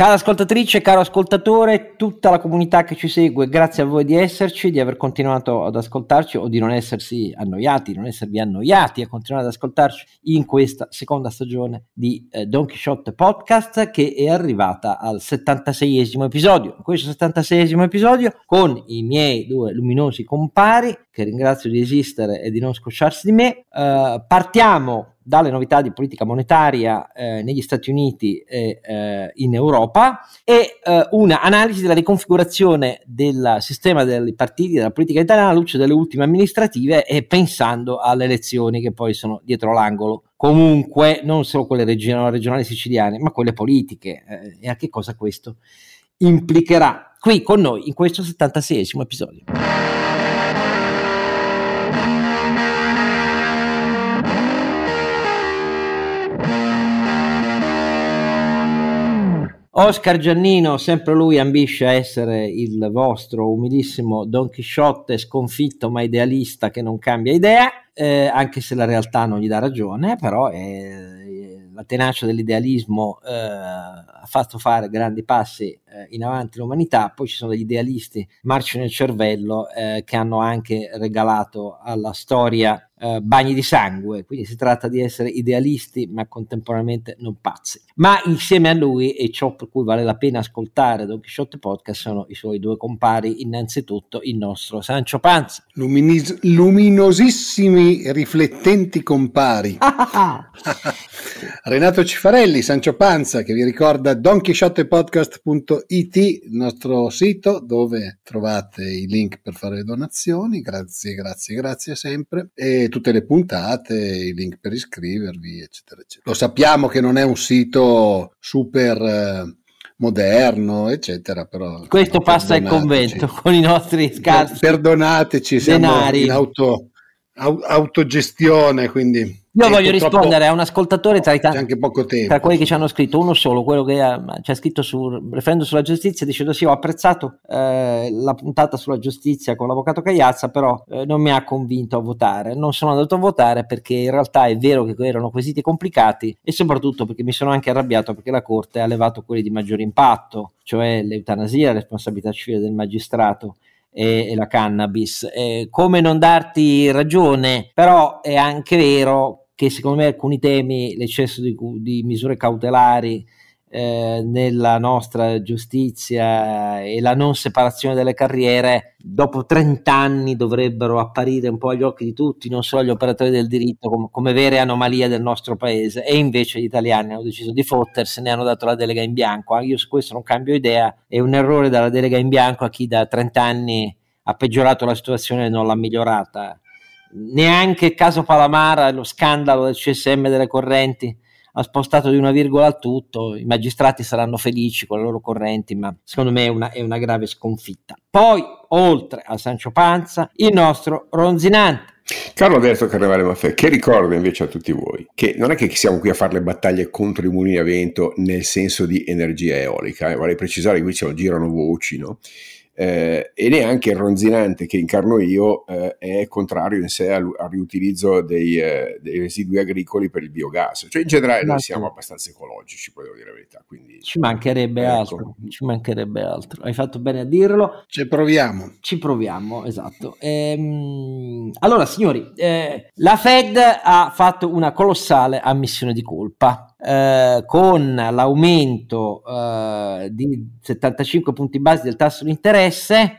Cara ascoltatrice, caro ascoltatore, tutta la comunità che ci segue, grazie a voi di esserci, di aver continuato ad ascoltarci o di non essersi annoiati, non esservi annoiati a continuare ad ascoltarci in questa seconda stagione di eh, Don Quixote Podcast che è arrivata al 76esimo episodio. In questo 76esimo episodio, con i miei due luminosi compari, che ringrazio di esistere e di non scocciarsi di me, eh, partiamo dalle novità di politica monetaria eh, negli Stati Uniti e eh, in Europa e eh, una analisi della riconfigurazione del sistema dei partiti della politica italiana alla luce delle ultime amministrative e pensando alle elezioni che poi sono dietro l'angolo. Comunque non solo quelle regionali, regionali siciliane, ma quelle politiche eh, e a che cosa questo implicherà qui con noi in questo 76esimo episodio. Oscar Giannino, sempre lui ambisce a essere il vostro umilissimo Don Chisciotte sconfitto ma idealista che non cambia idea, eh, anche se la realtà non gli dà ragione, però eh, la tenacia dell'idealismo eh, ha fatto fare grandi passi eh, in avanti l'umanità, poi ci sono degli idealisti marci nel cervello eh, che hanno anche regalato alla storia eh, bagni di sangue, quindi si tratta di essere idealisti ma contemporaneamente non pazzi. Ma insieme a lui, e ciò per cui vale la pena ascoltare Don Quixote Podcast, sono i suoi due compari, innanzitutto il nostro Sancio Panza. Luminis- luminosissimi, riflettenti compari. Renato Cifarelli, Sancio Panza, che vi ricorda donchisciottepodcast.it, il nostro sito dove trovate i link per fare le donazioni. Grazie, grazie, grazie sempre. E tutte le puntate, i link per iscrivervi, eccetera, eccetera. Lo sappiamo che non è un sito super eh, moderno, eccetera, però questo passa il convento con i nostri scarsi perdonateci, siamo in auto, autogestione, quindi io voglio rispondere a un ascoltatore tra, i tanti, anche poco tempo, tra quelli che ci hanno scritto, uno solo, quello che ha, ci ha scritto sul referendum sulla giustizia, dicendo sì, ho apprezzato eh, la puntata sulla giustizia con l'avvocato Cagliazza, però eh, non mi ha convinto a votare. Non sono andato a votare perché in realtà è vero che erano quesiti complicati e soprattutto perché mi sono anche arrabbiato perché la Corte ha levato quelli di maggiore impatto, cioè l'eutanasia, la responsabilità civile del magistrato e, e la cannabis. Eh, come non darti ragione, però è anche vero che secondo me alcuni temi, l'eccesso di, di misure cautelari eh, nella nostra giustizia e la non separazione delle carriere, dopo 30 anni dovrebbero apparire un po' agli occhi di tutti, non solo agli operatori del diritto, come, come vere anomalie del nostro paese. E invece gli italiani hanno deciso di fottersene, hanno dato la delega in bianco. Ah, io su questo non cambio idea, è un errore dare la delega in bianco a chi da 30 anni ha peggiorato la situazione e non l'ha migliorata neanche il caso Palamara, lo scandalo del CSM delle correnti ha spostato di una virgola al tutto, i magistrati saranno felici con le loro correnti, ma secondo me è una, è una grave sconfitta. Poi, oltre a Sancio Panza, il nostro Ronzinante. Carlo Alberto Carnevale Maffè, che ricorda invece a tutti voi che non è che siamo qui a fare le battaglie contro i mulini a vento nel senso di energia eolica, eh, vorrei precisare che qui lo girano voci, no? Eh, e neanche il ronzinante che incarno io eh, è contrario in sé al, al riutilizzo dei, eh, dei, residui agricoli per il biogas. Cioè in generale noi siamo abbastanza ecologici, poi devo dire la verità. Quindi, ci mancherebbe ecco. altro, ci mancherebbe altro. Hai fatto bene a dirlo. Ci proviamo. Ci proviamo, esatto. Ehm, allora signori, eh, la Fed ha fatto una colossale ammissione di colpa eh, con l'aumento eh, di 75 punti base del tasso di interesse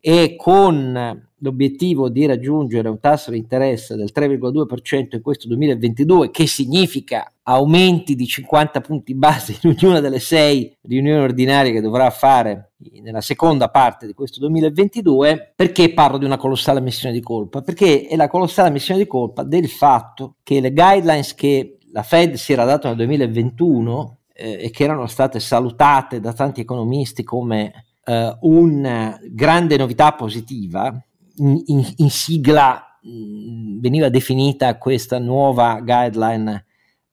e con l'obiettivo di raggiungere un tasso di interesse del 3,2% in questo 2022, che significa aumenti di 50 punti base in ognuna delle sei riunioni ordinarie che dovrà fare nella seconda parte di questo 2022, perché parlo di una colossale missione di colpa? Perché è la colossale missione di colpa del fatto che le guidelines che la Fed si era data nel 2021 eh, e che erano state salutate da tanti economisti come eh, una grande novità positiva, in, in, in sigla mh, veniva definita questa nuova guideline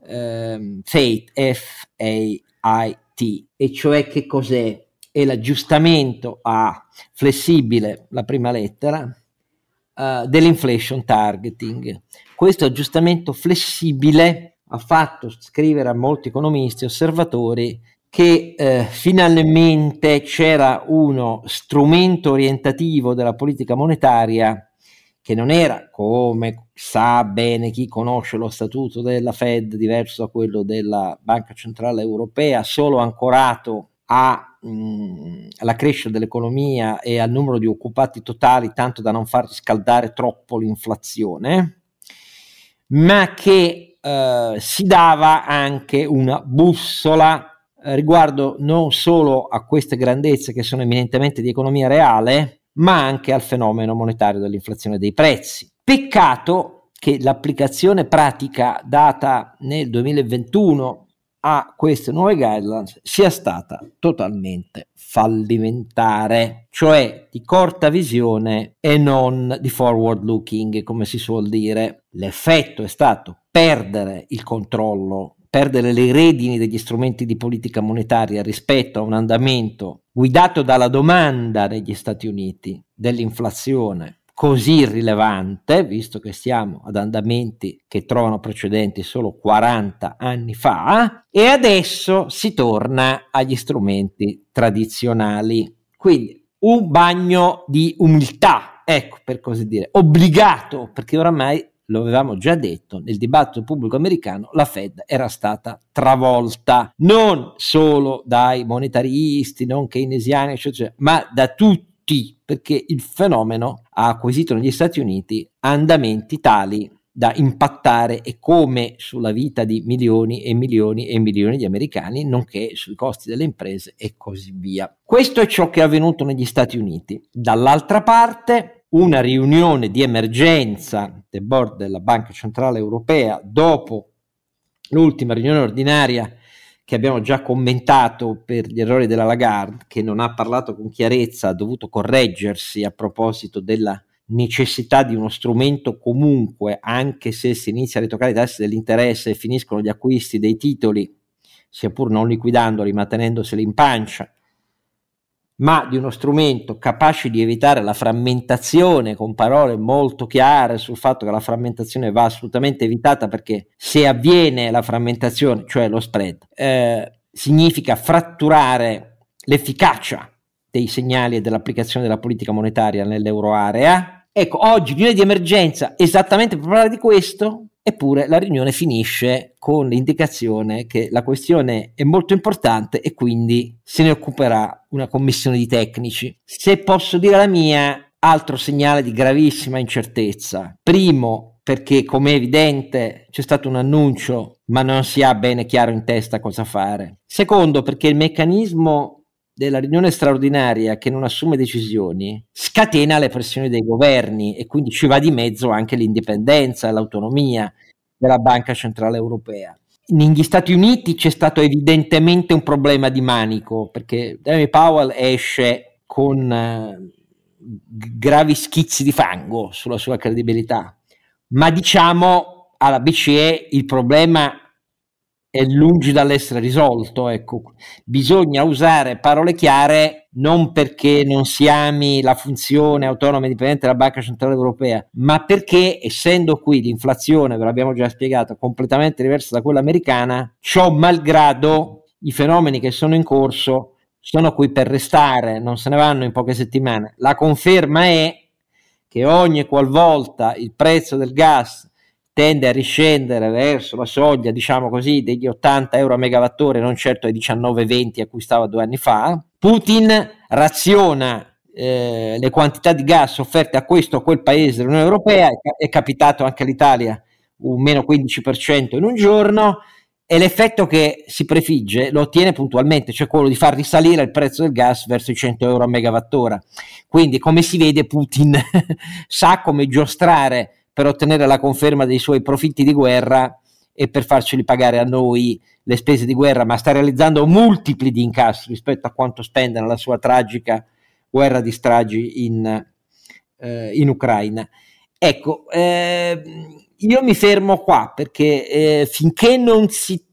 eh, FATE, F-A-I-T, e cioè che cos'è? È l'aggiustamento a flessibile, la prima lettera, uh, dell'inflation targeting. Questo aggiustamento flessibile ha fatto scrivere a molti economisti e osservatori che eh, finalmente c'era uno strumento orientativo della politica monetaria che non era, come sa bene chi conosce lo statuto della Fed, diverso da quello della Banca Centrale Europea, solo ancorato a, mh, alla crescita dell'economia e al numero di occupati totali, tanto da non far riscaldare troppo l'inflazione, ma che eh, si dava anche una bussola eh, riguardo non solo a queste grandezze che sono eminentemente di economia reale, ma anche al fenomeno monetario dell'inflazione dei prezzi. Peccato che l'applicazione pratica data nel 2021 a queste nuove guidelines sia stata totalmente fallimentare, cioè di corta visione e non di forward looking, come si suol dire. L'effetto è stato perdere il controllo perdere le redini degli strumenti di politica monetaria rispetto a un andamento guidato dalla domanda negli Stati Uniti dell'inflazione così rilevante, visto che stiamo ad andamenti che trovano precedenti solo 40 anni fa, e adesso si torna agli strumenti tradizionali. Quindi un bagno di umiltà, ecco per così dire, obbligato, perché oramai lo avevamo già detto, nel dibattito pubblico americano la Fed era stata travolta non solo dai monetaristi, non keynesiani, eccetera, ma da tutti, perché il fenomeno ha acquisito negli Stati Uniti andamenti tali da impattare e come sulla vita di milioni e milioni e milioni di americani, nonché sui costi delle imprese e così via. Questo è ciò che è avvenuto negli Stati Uniti. Dall'altra parte, una riunione di emergenza del board della Banca Centrale Europea dopo l'ultima riunione ordinaria che abbiamo già commentato per gli errori della Lagarde, che non ha parlato con chiarezza, ha dovuto correggersi a proposito della necessità di uno strumento comunque, anche se si inizia a ritoccare i tassi dell'interesse e finiscono gli acquisti dei titoli, sia pur non liquidandoli ma tenendoseli in pancia, ma di uno strumento capace di evitare la frammentazione con parole molto chiare sul fatto che la frammentazione va assolutamente evitata perché se avviene la frammentazione, cioè lo spread, eh, significa fratturare l'efficacia dei segnali e dell'applicazione della politica monetaria nell'euroarea. Ecco, oggi riunione di emergenza esattamente per parlare di questo, Eppure la riunione finisce con l'indicazione che la questione è molto importante e quindi se ne occuperà una commissione di tecnici. Se posso dire la mia, altro segnale di gravissima incertezza. Primo, perché come è evidente c'è stato un annuncio ma non si ha bene chiaro in testa cosa fare. Secondo, perché il meccanismo della riunione straordinaria che non assume decisioni scatena le pressioni dei governi e quindi ci va di mezzo anche l'indipendenza e l'autonomia della Banca Centrale Europea. Negli Stati Uniti c'è stato evidentemente un problema di manico perché Jeremy Powell esce con eh, gravi schizzi di fango sulla sua credibilità, ma diciamo alla BCE il problema è lungi dall'essere risolto. Ecco. Bisogna usare parole chiare non perché non si ami la funzione autonoma e indipendente della Banca Centrale Europea, ma perché essendo qui l'inflazione, ve l'abbiamo già spiegato, completamente diversa da quella americana, ciò malgrado i fenomeni che sono in corso sono qui per restare, non se ne vanno in poche settimane. La conferma è che ogni qualvolta il prezzo del gas tende a riscendere verso la soglia, diciamo così, degli 80 euro a megawattora, non certo ai 19-20 a cui stava due anni fa, Putin raziona eh, le quantità di gas offerte a questo o quel paese dell'Unione Europea, è, è capitato anche all'Italia un meno 15% in un giorno, e l'effetto che si prefigge lo ottiene puntualmente, cioè quello di far risalire il prezzo del gas verso i 100 euro a megawattora. Quindi, come si vede, Putin sa come giostrare per ottenere la conferma dei suoi profitti di guerra e per farceli pagare a noi le spese di guerra, ma sta realizzando multipli di incassi rispetto a quanto spende nella sua tragica guerra di stragi in, eh, in Ucraina. Ecco, eh, io mi fermo qua perché eh, finché non si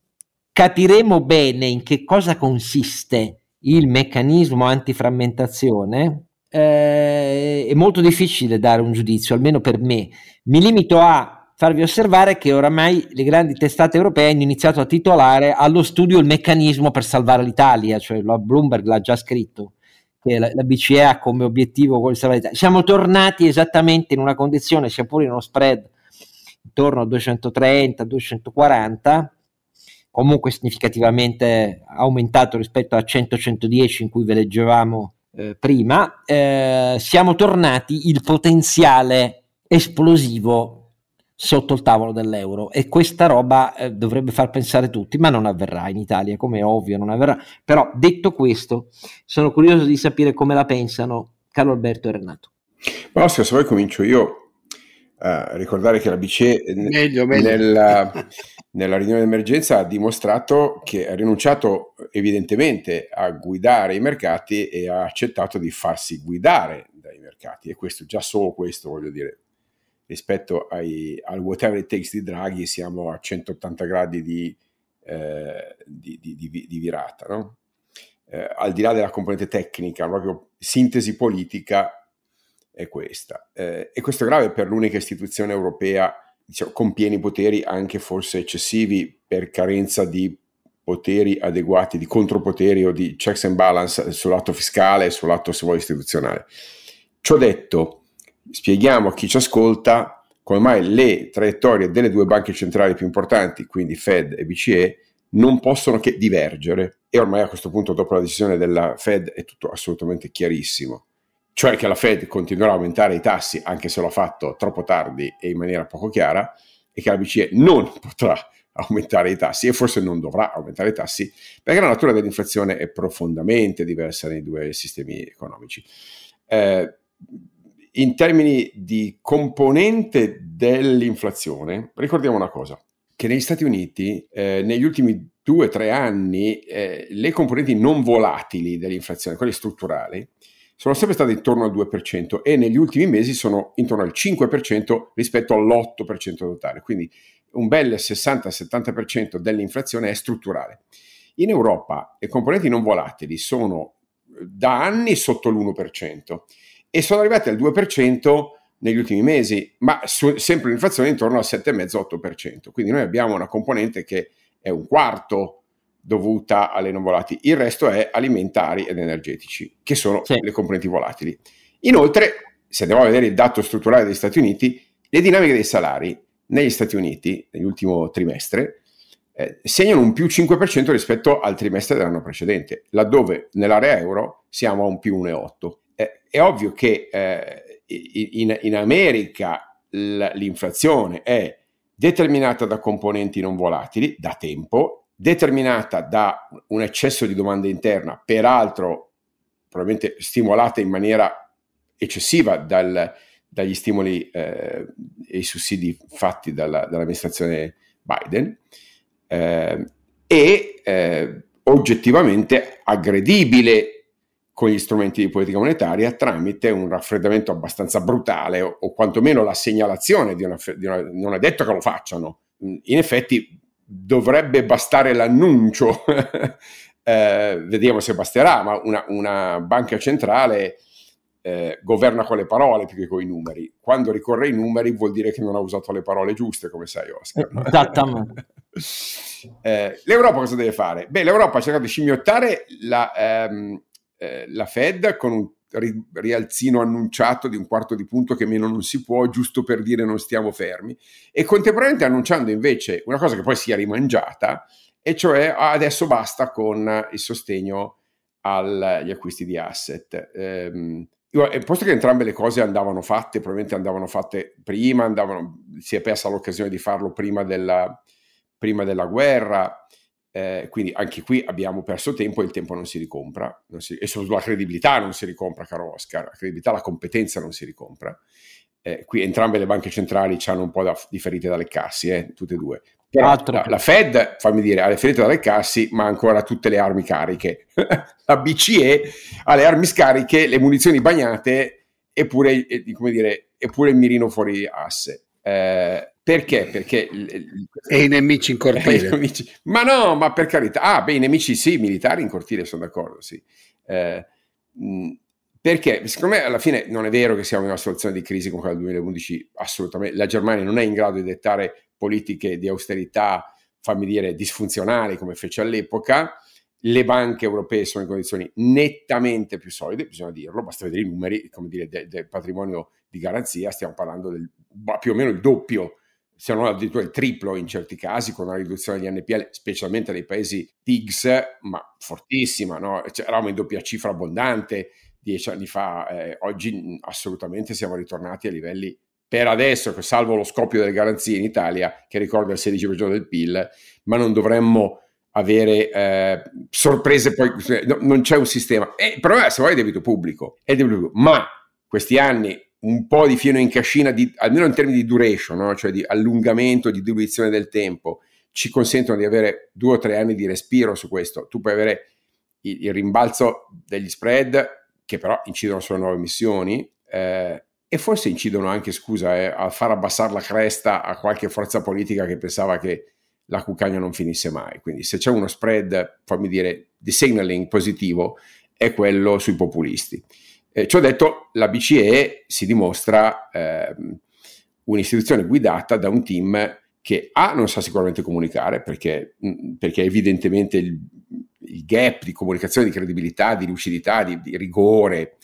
capiremo bene in che cosa consiste il meccanismo antiframmentazione, eh, è molto difficile dare un giudizio, almeno per me. Mi limito a farvi osservare che oramai le grandi testate europee hanno iniziato a titolare allo studio il meccanismo per salvare l'Italia, cioè la Bloomberg l'ha già scritto, che la, la BCE ha come obiettivo quello di salvare l'Italia. Siamo tornati esattamente in una condizione, sia pure in uno spread intorno a 230-240, comunque significativamente aumentato rispetto a 100-110 in cui ve leggevamo eh, prima, eh, siamo tornati il potenziale esplosivo sotto il tavolo dell'euro e questa roba eh, dovrebbe far pensare tutti, ma non avverrà in Italia, come è ovvio, non avverrà. Però detto questo, sono curioso di sapere come la pensano Carlo Alberto e Renato. Ma Oscar, se vuoi comincio io a ricordare che la BCE meglio, meglio. Nella, nella riunione d'emergenza ha dimostrato che ha rinunciato evidentemente a guidare i mercati e ha accettato di farsi guidare dai mercati. E questo già solo questo voglio dire. Rispetto ai, al whatever it takes di Draghi siamo a 180 gradi di, eh, di, di, di virata no? eh, al di là della componente tecnica proprio sintesi politica è questa. Eh, e questo è grave per l'unica istituzione europea diciamo, con poteri anche forse eccessivi per carenza di poteri adeguati, di contropoteri o di checks and balance sul lato fiscale e sul lato, se vuoi, istituzionale. Ciò detto, spieghiamo a chi ci ascolta come mai le traiettorie delle due banche centrali più importanti, quindi Fed e BCE, non possono che divergere. E ormai a questo punto, dopo la decisione della Fed, è tutto assolutamente chiarissimo cioè che la Fed continuerà a aumentare i tassi anche se l'ha fatto troppo tardi e in maniera poco chiara e che la BCE non potrà aumentare i tassi e forse non dovrà aumentare i tassi perché la natura dell'inflazione è profondamente diversa nei due sistemi economici. Eh, in termini di componente dell'inflazione, ricordiamo una cosa, che negli Stati Uniti eh, negli ultimi due o tre anni eh, le componenti non volatili dell'inflazione, quelle strutturali, sono sempre state intorno al 2% e negli ultimi mesi sono intorno al 5% rispetto all'8% totale, quindi un bel 60-70% dell'inflazione è strutturale. In Europa le componenti non volatili sono da anni sotto l'1% e sono arrivate al 2% negli ultimi mesi, ma su, sempre l'inflazione intorno al 7,5-8%. Quindi noi abbiamo una componente che è un quarto dovuta alle non volatili, il resto è alimentari ed energetici, che sono sì. le componenti volatili. Inoltre, se andiamo a vedere il dato strutturale degli Stati Uniti, le dinamiche dei salari negli Stati Uniti, nell'ultimo trimestre, eh, segnano un più 5% rispetto al trimestre dell'anno precedente, laddove nell'area euro siamo a un più 1,8%. Eh, è ovvio che eh, in, in, America l'inflazione è determinata da componenti non volatili da tempo determinata da un eccesso di domanda interna, peraltro probabilmente stimolata in maniera eccessiva dal, dagli stimoli eh, e i sussidi fatti dalla, dall'amministrazione Biden, eh, e eh, oggettivamente aggredibile con gli strumenti di politica monetaria tramite un raffreddamento abbastanza brutale o, o quantomeno la segnalazione di una, di una, non è detto che lo facciano. In effetti dovrebbe bastare l'annuncio, eh, vediamo se basterà, ma una, una banca centrale eh, governa con le parole più che con i numeri. Quando ricorre ai numeri vuol dire che non ha usato le parole giuste, come sai Oscar. No? Esattamente. eh, L'Europa cosa deve fare? Beh, l'Europa ha cercato di scimmiottare la, ehm, eh, la Fed con un rialzino annunciato di un quarto di punto che meno non si può, giusto per dire non stiamo fermi, e contemporaneamente annunciando invece una cosa che poi si è rimangiata, e cioè adesso basta con il sostegno agli acquisti di asset. Ehm, posto che entrambe le cose andavano fatte, probabilmente andavano fatte prima, andavano, si è persa l'occasione di farlo prima della, prima della guerra, eh, quindi anche qui abbiamo perso tempo e il tempo non si ricompra, non si, e sulla credibilità non si ricompra, caro Oscar, la credibilità, la competenza non si ricompra. Eh, qui entrambe le banche centrali hanno un po' da, di ferite dalle cassi, eh, tutte e due. Però la, la, Fed, fammi dire, ha le ferite dalle cassi, ma ancora tutte le armi cariche. la BCE ha le armi scariche, le munizioni bagnate eppure, eh, come dire, eppure il mirino fuori asse. Eh, perché? Perché e i nemici in cortile. Nemici. Ma no, ma per carità. Ah, beh, i nemici sì, militari in cortile, sono d'accordo, sì. Eh, perché secondo me alla fine non è vero che siamo in una situazione di crisi come quella del 2011, assolutamente. La Germania non è in grado di dettare politiche di austerità, fammi dire, disfunzionali come fece all'epoca. Le banche europee sono in condizioni nettamente più solide, bisogna dirlo, basta vedere i numeri, come dire, del, del patrimonio di garanzia, stiamo parlando del più o meno il doppio se non addirittura il triplo in certi casi, con una riduzione di NPL, specialmente nei paesi TIGS, ma fortissima, no? cioè, eravamo in doppia cifra abbondante dieci anni fa, eh, oggi assolutamente siamo ritornati a livelli per adesso, salvo lo scoppio delle garanzie in Italia, che ricorda il 16% del PIL, ma non dovremmo avere eh, sorprese poi, no, non c'è un sistema. E il problema, se vuoi, è debito pubblico, è debito pubblico, ma questi anni un po' di fieno in cascina, di, almeno in termini di duration, no? cioè di allungamento, di diluizione del tempo, ci consentono di avere due o tre anni di respiro su questo. Tu puoi avere il, il rimbalzo degli spread, che però incidono sulle nuove emissioni, eh, e forse incidono anche, scusa, eh, a far abbassare la cresta a qualche forza politica che pensava che la cuccagna non finisse mai. Quindi se c'è uno spread, fammi dire, di signaling positivo, è quello sui populisti. Eh, ciò detto, la BCE si dimostra eh, un'istituzione guidata da un team che A non sa sicuramente comunicare perché, mm, perché evidentemente il, il, gap di comunicazione, di credibilità, di lucidità, di, di rigore,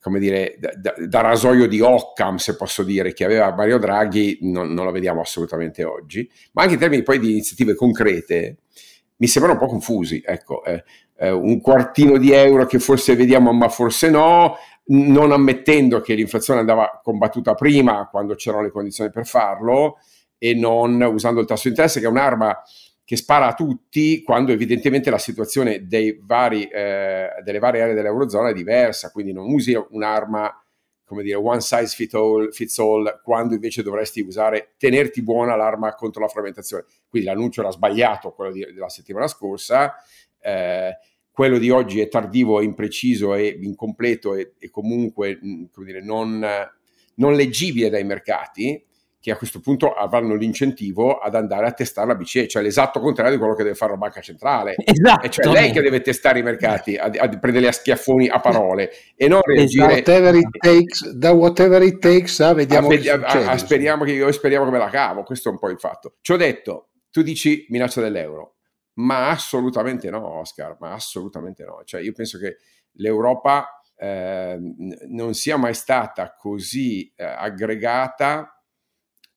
come dire, da, da, da, rasoio di Occam, se posso dire, che aveva Mario Draghi, non, non lo vediamo assolutamente oggi, ma anche in termini poi di iniziative concrete, mi sembrano un po' confusi. Ecco, eh, eh, un quartino di euro che forse vediamo, ma forse no, non ammettendo che l'inflazione andava combattuta prima, quando c'erano le condizioni per farlo, e non usando il tasso di interesse, che è un'arma che spara a tutti, quando evidentemente la situazione vari, eh, delle varie aree dell'Eurozona è diversa, quindi non usi un'arma come dire, one size fits all, fits all, quando invece dovresti usare, tenerti buona l'arma contro la frammentazione. Quindi l'annuncio era sbagliato, quello di, della settimana scorsa, eh, quello di oggi è tardivo, è impreciso, è incompleto e, comunque mm, dire, non, non, leggibile dai mercati, che a questo punto avranno l'incentivo ad andare a testare la BCE, cioè l'esatto contrario di quello che deve fare la banca centrale. Esatto. E cioè lei che deve testare i mercati, a, a prendere a schiaffoni a parole e non reagire... Whatever it takes, da whatever it takes, ah, vediamo a, che a, speriamo, che, speriamo che me la cavo, questo è un po' il fatto. Ci ho detto, tu dici minaccia dell'euro, ma assolutamente no, Oscar, ma assolutamente no. Cioè, io penso che l'Europa eh, non sia mai stata così eh, aggregata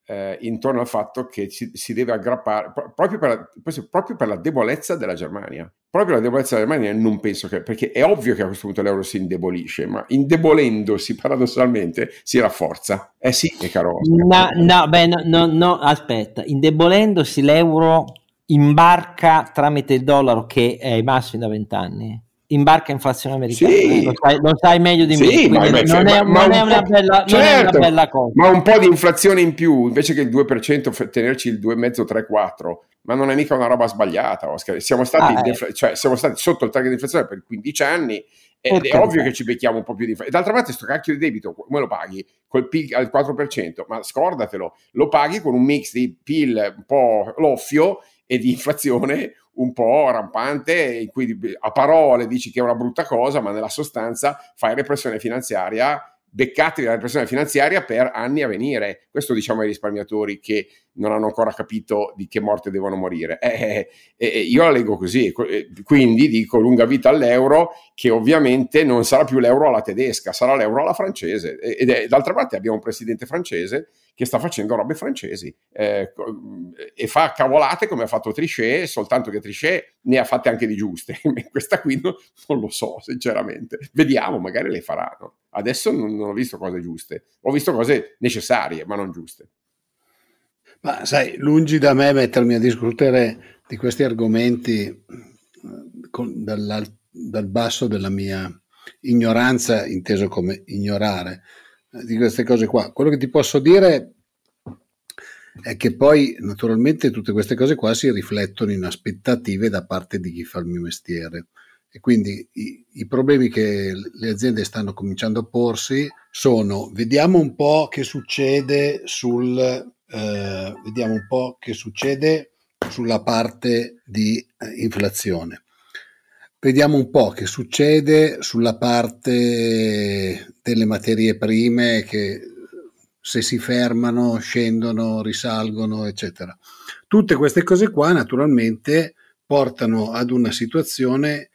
eh, intorno al fatto che si, si deve aggrappare proprio per, la, proprio per, la, debolezza della Germania. Proprio la debolezza della Germania non penso che, perché è ovvio che a questo punto l'euro si indebolisce, ma indebolendosi paradossalmente si rafforza. Eh sì, caro. No, no, beh, no, no, no, aspetta, indebolendosi l'euro imbarca tramite il dollaro che è ai massimi da vent'anni imbarca inflazione americana sì. lo, sai, lo, sai, meglio di sì, me ma, non, è, ma non, è una bella, certo, non, è, una bella, cosa ma un po' di inflazione in più invece che il 2% tenerci il 2,5 3 4 ma non è mica una roba sbagliata Oscar. Siamo stati, ah, defla- eh. cioè, siamo stati sotto il target di inflazione per 15 anni ed è ovvio che ci becchiamo un po' più di inflazione. D'altra parte, questo cacchio di debito come lo paghi? Col PIL al 4%, ma scordatelo, lo paghi con un mix di PIL un po' loffio e di inflazione un po' rampante, in cui a parole dici che è una brutta cosa, ma nella sostanza fai repressione finanziaria beccati dalla repressione finanziaria per anni a venire. Questo diciamo ai risparmiatori che non hanno ancora capito di che morte devono morire. Eh, eh, eh, io la leggo così, eh, quindi dico lunga vita all'euro, che ovviamente non sarà più l'euro alla tedesca, sarà l'euro alla francese. È, d'altra parte abbiamo un presidente francese che sta facendo robe francesi eh, e fa cavolate come ha fatto Trichet, soltanto che Trichet ne ha fatte anche di giuste. Questa qui no, non lo so, sinceramente. Vediamo, magari le faranno. Adesso non, non ho visto cose giuste, ho visto cose necessarie, ma non giuste. Ma sai, lungi da me mettermi a discutere di questi argomenti eh, con, dal, basso della mia ignoranza, inteso come ignorare di queste cose qua. Quello che ti posso dire è che poi naturalmente tutte queste cose qua si riflettono in aspettative da parte di chi fa il mio mestiere e quindi i, i problemi che le aziende stanno cominciando a porsi sono vediamo un po' che succede sul eh, vediamo un po' che succede sulla parte di eh, inflazione. Vediamo un po' che succede sulla parte delle materie prime che se si fermano, scendono, risalgono, eccetera. Tutte queste cose qua naturalmente portano ad una situazione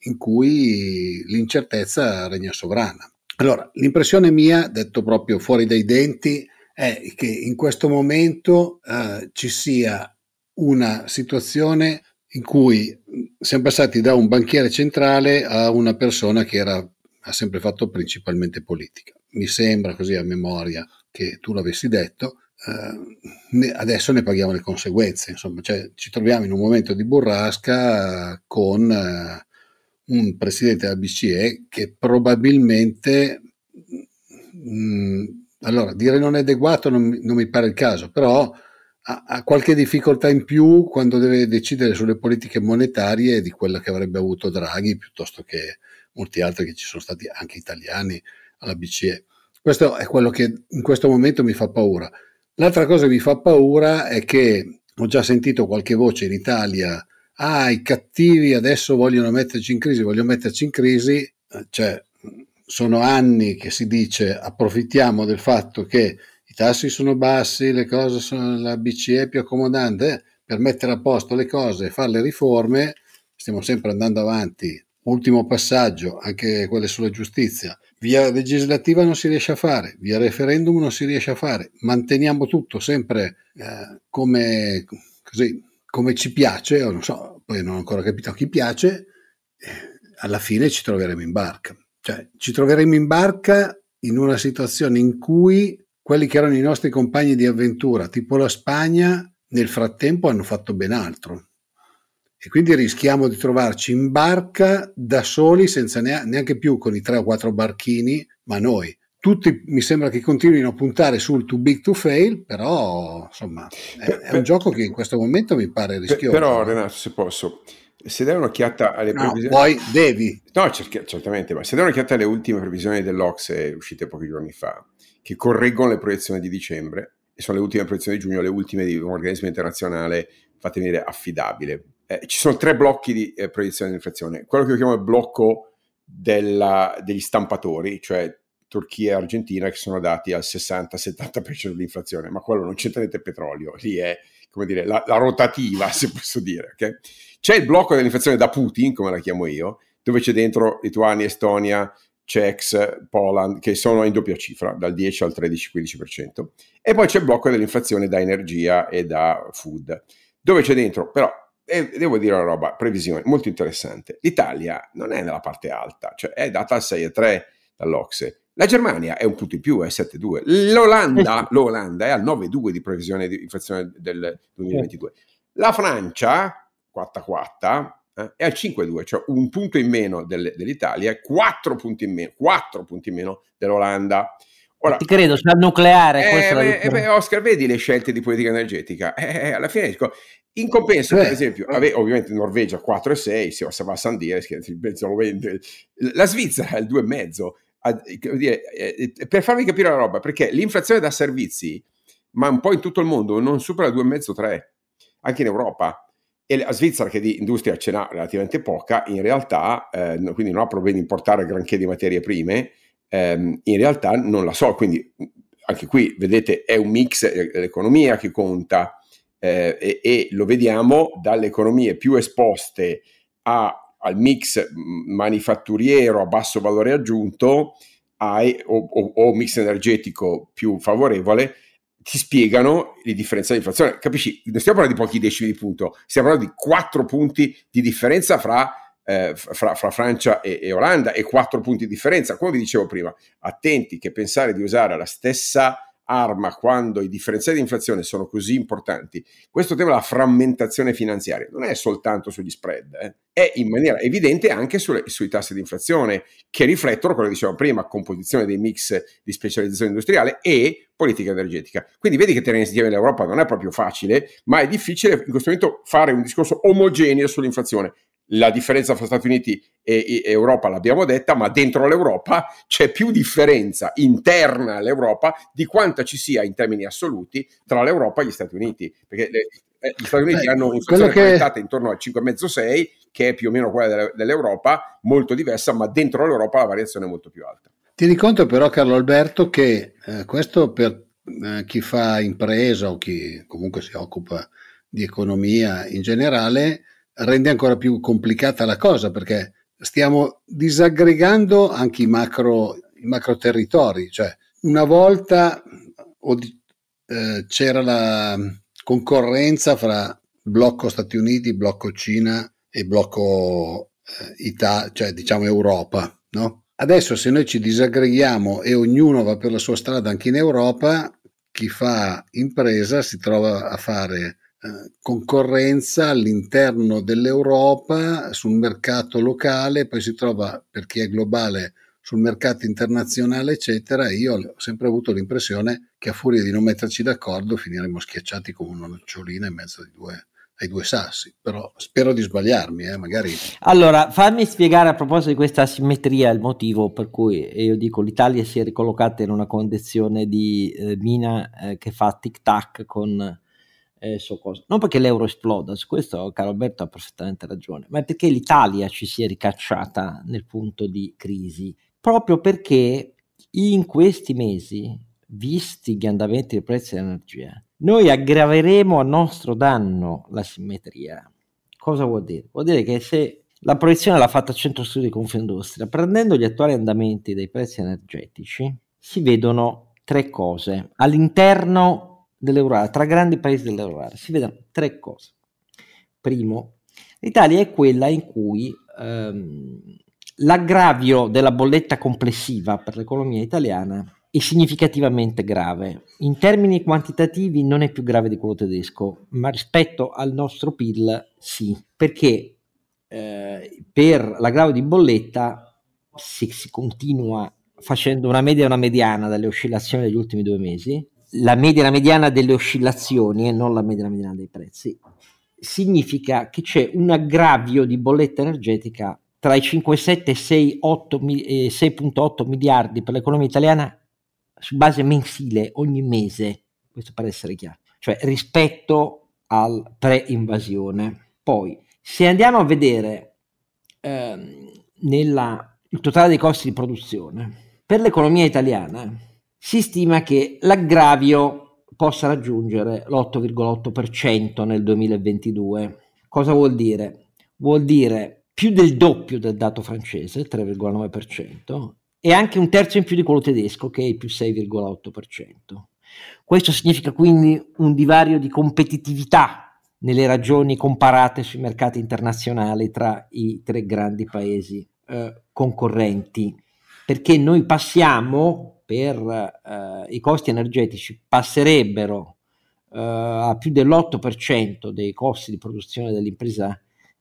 in cui l'incertezza regna sovrana. Allora, l'impressione mia, detto proprio fuori dai denti, è che in questo momento eh, ci sia una situazione in cui siamo passati da un banchiere centrale a una persona che era, ha sempre fatto principalmente politica. Mi sembra così a memoria che tu l'avessi detto, eh, adesso ne paghiamo le conseguenze, insomma, cioè, ci troviamo in un momento di burrasca con eh, un presidente della BCE che probabilmente, mh, mm, allora dire non è adeguato non, non mi pare il caso, però ha, qualche difficoltà in più quando deve decidere sulle politiche monetarie di quella che avrebbe avuto Draghi piuttosto che molti altri che ci sono stati anche italiani alla BCE. Questo è quello che in questo momento mi fa paura. L'altra cosa che mi fa paura è che ho già sentito qualche voce in Italia, ah, i cattivi adesso vogliono metterci in crisi, vogliono metterci in crisi, cioè sono anni che si dice approfittiamo del fatto che tassi sono bassi, le cose sono, la BCE è più accomodante, per mettere a posto le cose e fare le riforme, stiamo sempre andando avanti. Ultimo passaggio, anche quelle sulla giustizia. Via legislativa non si riesce a fare, via referendum non si riesce a fare. Manteniamo tutto sempre eh, come, così, come ci piace, o non so, poi non ho ancora capito a chi piace, eh, alla fine ci troveremo in barca. Cioè, ci troveremo in barca in una situazione in cui quelli che erano i nostri compagni di avventura, tipo la Spagna, nel frattempo hanno fatto ben altro. E quindi rischiamo di trovarci in barca da soli, senza neanche più con i tre o quattro barchini, ma noi. Tutti mi sembra che continuino a puntare sul too big to fail, però insomma è, è un gioco che in questo momento mi pare rischioso. Però Renato, se posso, se dai un'occhiata alle no, previsioni... Poi devi. No, certamente, ma se dai un'occhiata alle ultime previsioni dell'Ox uscite pochi giorni fa, che correggono le proiezioni di dicembre e sono le ultime proiezioni di giugno, le ultime di un organismo internazionale, fatemi dire, affidabile. Eh, ci sono tre blocchi di eh, proiezione di inflazione. Quello che io chiamo il blocco della, degli stampatori, cioè Turchia e Argentina, che sono dati al 60-70% di inflazione, ma quello non c'entra niente petrolio, lì è come dire, la, la rotativa, se posso dire. Okay? C'è il blocco dell'inflazione da Putin, come la chiamo io, dove c'è dentro Lituania, Estonia, Czechs, Poland, che sono in doppia cifra, dal 10 al 13-15%. E poi c'è il blocco dell'inflazione da energia e da food, dove c'è dentro, però, e devo dire una roba, previsione molto interessante. L'Italia non è nella parte alta, cioè è data al 6,3 dall'Ocse. La Germania è un punto in più, è 7,2. L'Olanda, l'Olanda è al 9,2 di previsione di inflazione del 2022. La Francia, 4,4, eh, è al 5-2, cioè un punto in meno del, dell'Italia e 4 punti in meno, 4 punti in meno dell'Olanda. Ora, Ti credo, c'è il nucleare. Eh, beh, eh, beh, Oscar, vedi le scelte di politica energetica. Eh, eh alla fine, dico, in compenso, per esempio, ave, ovviamente Norvegia 4 e 6, se va a San vende. La Svizzera è il 2,5. A, dire, eh, per farvi capire la roba, perché l'inflazione da servizi, ma un po' in tutto il mondo, non supera il 2,5-3, anche in Europa e la Svizzera che di industria ce n'ha relativamente poca, in realtà, eh, quindi non ha problemi di importare granché di materie prime, ehm, in realtà non la so, quindi anche qui vedete è un mix, è l'economia che conta eh, e, e, lo vediamo dalle economie più esposte a, al mix manifatturiero a basso valore aggiunto ai, o, o, o mix energetico più favorevole ti spiegano le differenze di inflazione. Capisci? Non stiamo parlando di pochi decimi di punto, stiamo parlando di quattro punti di differenza fra, eh, fra, fra Francia e, e, Olanda e quattro punti di differenza. Come vi dicevo prima, attenti che pensare di usare la stessa arma quando i differenziali di inflazione sono così importanti, questo tema della frammentazione finanziaria non è soltanto sugli spread, eh, è in maniera evidente anche sulle, sui tassi di inflazione che riflettono, come dicevamo prima, composizione dei mix di specializzazione industriale e politica energetica. Quindi vedi che tenere insieme l'Europa non è proprio facile, ma è difficile in questo momento fare un discorso omogeneo sull'inflazione la differenza fra Stati Uniti e, Europa l'abbiamo detta, ma dentro l'Europa c'è più differenza interna all'Europa di quanta ci sia in termini assoluti tra l'Europa e gli Stati Uniti. Perché le, Eh, gli Stati Uniti Beh, hanno un'inflazione che... proiettata intorno al 5,5-6, che è più o meno quella dell'Europa, molto diversa, ma dentro l'Europa la variazione è molto più alta. Tieni conto però, Carlo Alberto, che eh, questo per eh, chi fa impresa o chi comunque si occupa di economia in generale rende ancora più complicata la cosa perché stiamo disaggregando anche i macro, i macro territori, cioè una volta eh, c'era la concorrenza fra blocco Stati Uniti, blocco Cina e blocco eh, Italia, cioè diciamo Europa, no? Adesso se noi ci disaggreghiamo e ognuno va per la sua strada anche in Europa, chi fa impresa si trova a fare concorrenza all'interno dell'Europa sul mercato locale, poi si trova per chi è globale sul mercato internazionale, eccetera. Io ho sempre avuto l'impressione che a furia di non metterci d'accordo finiremo schiacciati come una nocciolina in mezzo ai due, ai due sassi, però spero di sbagliarmi, eh, magari. Allora, fammi spiegare a proposito di questa asimmetria il motivo per cui io dico l'Italia si è ricollocata in una condizione di eh, mina eh, che fa tic-tac con eh, so cosa. Non perché l'euro esploda, su questo Carlo Alberto ha perfettamente ragione, ma perché l'Italia ci si è ricacciata nel punto di crisi proprio perché in questi mesi, visti gli andamenti dei prezzi dell'energia, noi aggraveremo a nostro danno la simmetria. Cosa vuol dire? Vuol dire che se la proiezione l'ha fatta Centro Studi di Confindustria, prendendo gli attuali andamenti dei prezzi energetici, si vedono tre cose all'interno dell'Europa, tra grandi paesi dell'Europa, si vedono tre cose. Primo, l'Italia è quella in cui ehm, l'aggravio della bolletta complessiva per l'economia italiana è significativamente grave. In termini quantitativi non è più grave di quello tedesco, ma rispetto al nostro PIL sì, perché eh, per l'aggravio di bolletta si, si continua facendo una media e una mediana delle oscillazioni degli ultimi due mesi, la media e la mediana delle oscillazioni e non la media e la mediana dei prezzi, significa che c'è un aggravio di bolletta energetica tra i 5,7 e 6,8 miliardi per l'economia italiana su base mensile ogni mese, questo per essere chiaro, cioè rispetto al pre-invasione. Poi, se andiamo a vedere ehm, nella, il totale dei costi di produzione, per l'economia italiana si stima che l'aggravio possa raggiungere l'8,8% nel 2022. Cosa vuol dire? Vuol dire più del doppio del dato francese, 3,9%, e anche un terzo in più di quello tedesco, che è più 6,8%. Questo significa quindi un divario di competitività nelle ragioni comparate sui mercati internazionali tra i tre grandi paesi eh, concorrenti, perché noi passiamo per eh, i costi energetici passerebbero eh, a più dell'8% dei costi di produzione dell'impresa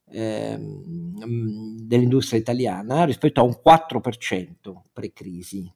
ehm, dell'industria italiana rispetto a un 4% pre-crisi.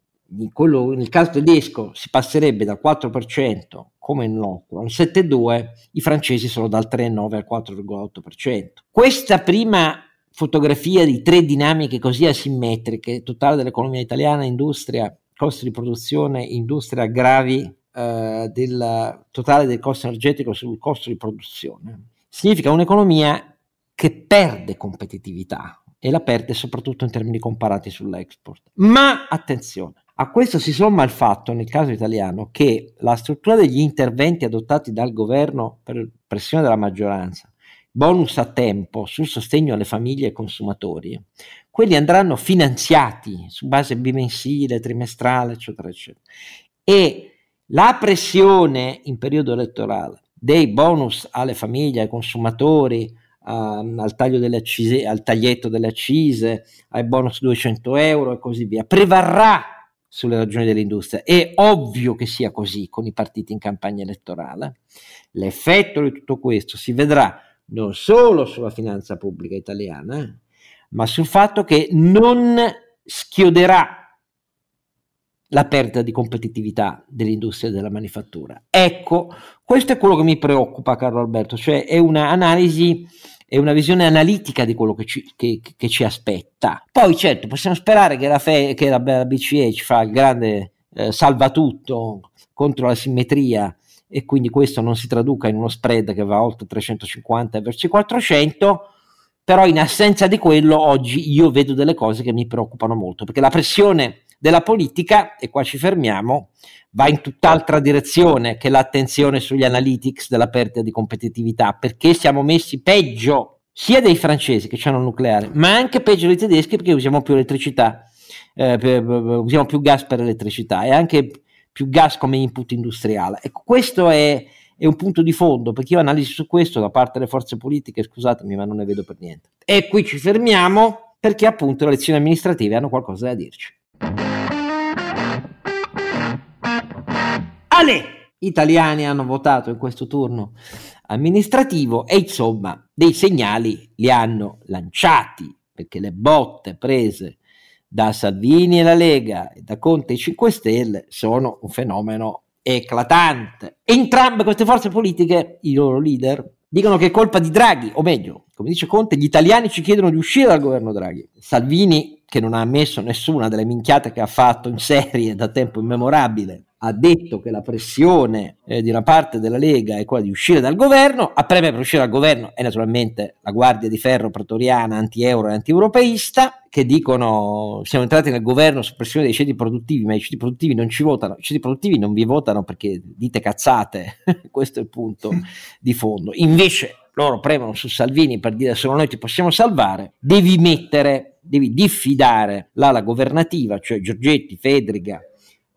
Quello, nel caso tedesco si passerebbe dal 4% come in loco al 7,2%, i francesi sono dal 3,9 al 4,8%. Questa prima fotografia di tre dinamiche così asimmetriche, totale dell'economia italiana, industria, costi di produzione, industria aggravi eh, del totale del costo energetico sul costo di produzione, significa un'economia che perde competitività e la perde soprattutto in termini comparati sull'export. Ma attenzione, a questo si somma il fatto, nel caso italiano, che la struttura degli interventi adottati dal governo per pressione della maggioranza, bonus a tempo sul sostegno alle famiglie e ai consumatori, quelli andranno finanziati su base bimensile, trimestrale, eccetera, eccetera. E la pressione in periodo elettorale dei bonus alle famiglie, ai consumatori, uh, al, taglio delle accise, al taglietto delle accise, ai bonus 200 euro e così via, prevarrà sulle ragioni dell'industria. È ovvio che sia così con i partiti in campagna elettorale. L'effetto di tutto questo si vedrà non solo sulla finanza pubblica italiana, ma sul fatto che non schioderà la perdita di competitività dell'industria della manifattura. Ecco, questo è quello che mi preoccupa, Carlo Alberto, cioè è un'analisi è una visione analitica di quello che ci, che, che ci aspetta. Poi certo possiamo sperare che la, Fe, che la BCE ci fa il grande eh, salvatutto contro la simmetria e quindi questo non si traduca in uno spread che va oltre 350 verso i 400, però in assenza di quello oggi io vedo delle cose che mi preoccupano molto, perché la pressione della politica, e qua ci fermiamo, va in tutt'altra direzione che l'attenzione sugli analytics della perdita di competitività, perché siamo messi peggio sia dei francesi che hanno il nucleare, ma anche peggio dei tedeschi perché usiamo più elettricità, eh, usiamo più gas per elettricità e anche più gas come input industriale. Ecco, questo è, è un punto di fondo, perché io analisi su questo da parte delle forze politiche, scusatemi, ma non ne vedo per niente. E qui ci fermiamo perché appunto le elezioni amministrative hanno qualcosa da dirci. Ale! Italiani hanno votato in questo turno amministrativo e insomma dei segnali li hanno lanciati perché le botte prese da Salvini e la Lega e da Conte e 5 Stelle sono un fenomeno eclatante. Entrambe queste forze politiche, i loro leader, dicono che è colpa di Draghi, o meglio, come dice Conte, gli italiani ci chiedono di uscire dal governo Draghi. Salvini, che non ha ammesso nessuna delle minchiate che ha fatto in serie da tempo immemorabile, ha detto che la pressione eh, di una parte della Lega è quella di uscire dal governo, a preme per uscire dal governo è naturalmente la guardia di ferro pretoriana anti-euro e anti-europeista che dicono siamo entrati nel governo su pressione dei ceti produttivi, ma i ceti produttivi non ci votano, i ceti produttivi non vi votano perché dite cazzate, questo è il punto di fondo. Invece loro premono su Salvini per dire solo noi ti possiamo salvare, devi mettere, devi diffidare l'ala governativa, cioè Giorgetti, Fedriga,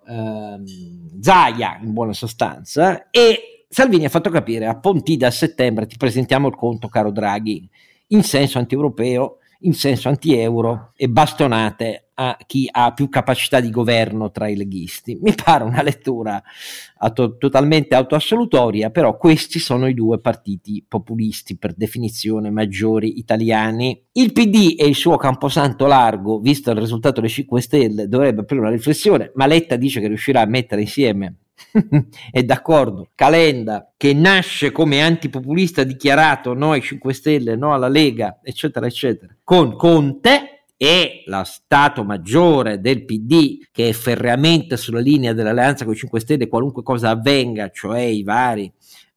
ehm, Zaia in buona sostanza, e Salvini ha fatto capire a Pontida a settembre ti presentiamo il conto caro Draghi in senso anti-europeo in senso anti-euro e bastonate a chi ha più capacità di governo tra i leghisti. Mi pare una lettura to- totalmente autoassolutoria, però questi sono i due partiti populisti per definizione maggiori italiani. Il PD e il suo camposanto largo, visto il risultato delle 5 Stelle, dovrebbe aprire una riflessione, ma Letta dice che riuscirà a mettere insieme è d'accordo. Calenda, che nasce come antipopulista dichiarato no ai 5 Stelle, no alla Lega, eccetera, eccetera, con Conte e la Stato Maggiore del PD che è ferreamente sulla linea dell'alleanza con i 5 Stelle qualunque cosa avvenga, cioè i vari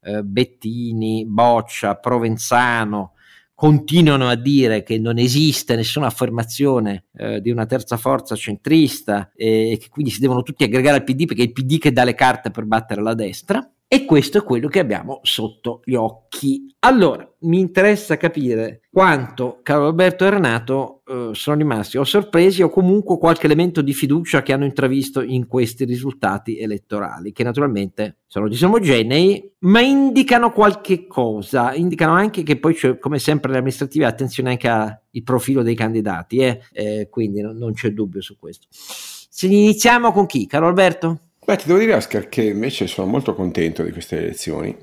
eh, Bettini, Boccia, Provenzano, continuano a dire che non esiste nessuna affermazione eh, di una terza forza centrista e che quindi si devono tutti aggregare al PD perché è il PD che dà le carte per battere la destra. E questo è quello che abbiamo sotto gli occhi. Allora, mi interessa capire quanto Carlo Alberto e Renato eh, sono rimasti o sorpresi o comunque qualche elemento di fiducia che hanno intravisto in questi risultati elettorali, che naturalmente sono disomogenei, ma indicano qualche cosa, indicano anche che poi c'è, come sempre le amministrative, attenzione anche al profilo dei candidati, eh? Eh, quindi no, non c'è dubbio su questo. Se iniziamo con chi? Carlo Alberto? Beh, ti devo dire, Oscar, che invece sono molto contento di queste elezioni,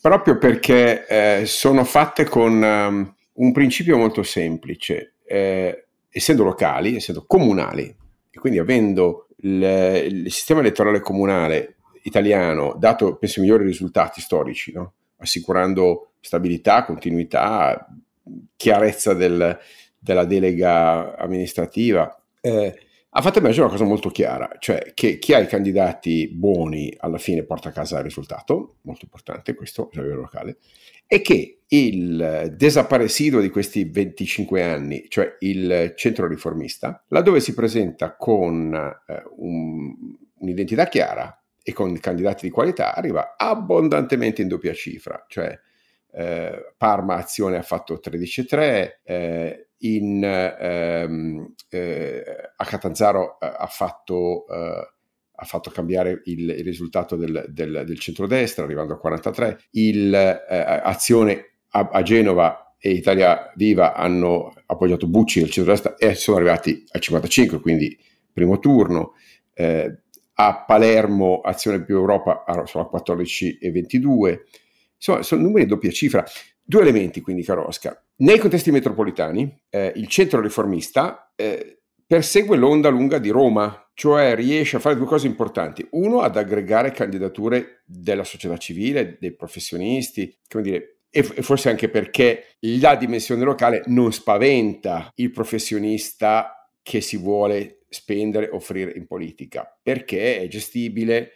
proprio perché eh, sono fatte con um, un principio molto semplice. Eh, essendo locali, essendo comunali, e quindi avendo il, il, sistema elettorale comunale italiano dato, penso, i migliori risultati storici, no? assicurando stabilità, continuità, chiarezza del, della delega amministrativa, eh, ha fatto emergere una cosa molto chiara, cioè che chi ha i candidati buoni alla fine porta a casa il risultato, molto importante questo a livello locale, e che il desaparecido di questi 25 anni, cioè il centro riformista, laddove si presenta con eh, un, un'identità chiara e con candidati di qualità, arriva abbondantemente in doppia cifra, cioè eh, Parma Azione ha fatto 13,3, eh, in, ehm, eh, a Catanzaro eh, ha fatto, eh, ha fatto cambiare il, il risultato del, del, del centrodestra, arrivando a 43. Il, eh, Azione a, a, Genova e Italia Viva hanno appoggiato Bucci nel centrodestra e sono arrivati al 55, quindi primo turno. Eh, a Palermo Azione più Europa sono a 14 e 22. Insomma, sono numeri di doppia cifra. Due elementi quindi, caro Oscar. Nei contesti metropolitani, eh, il centro riformista eh, persegue l'onda lunga di Roma, cioè riesce a fare due cose importanti. Uno, ad aggregare candidature della società civile, dei professionisti, come dire, e, forse anche perché la dimensione locale non spaventa il professionista che si vuole spendere, offrire in politica, perché è gestibile,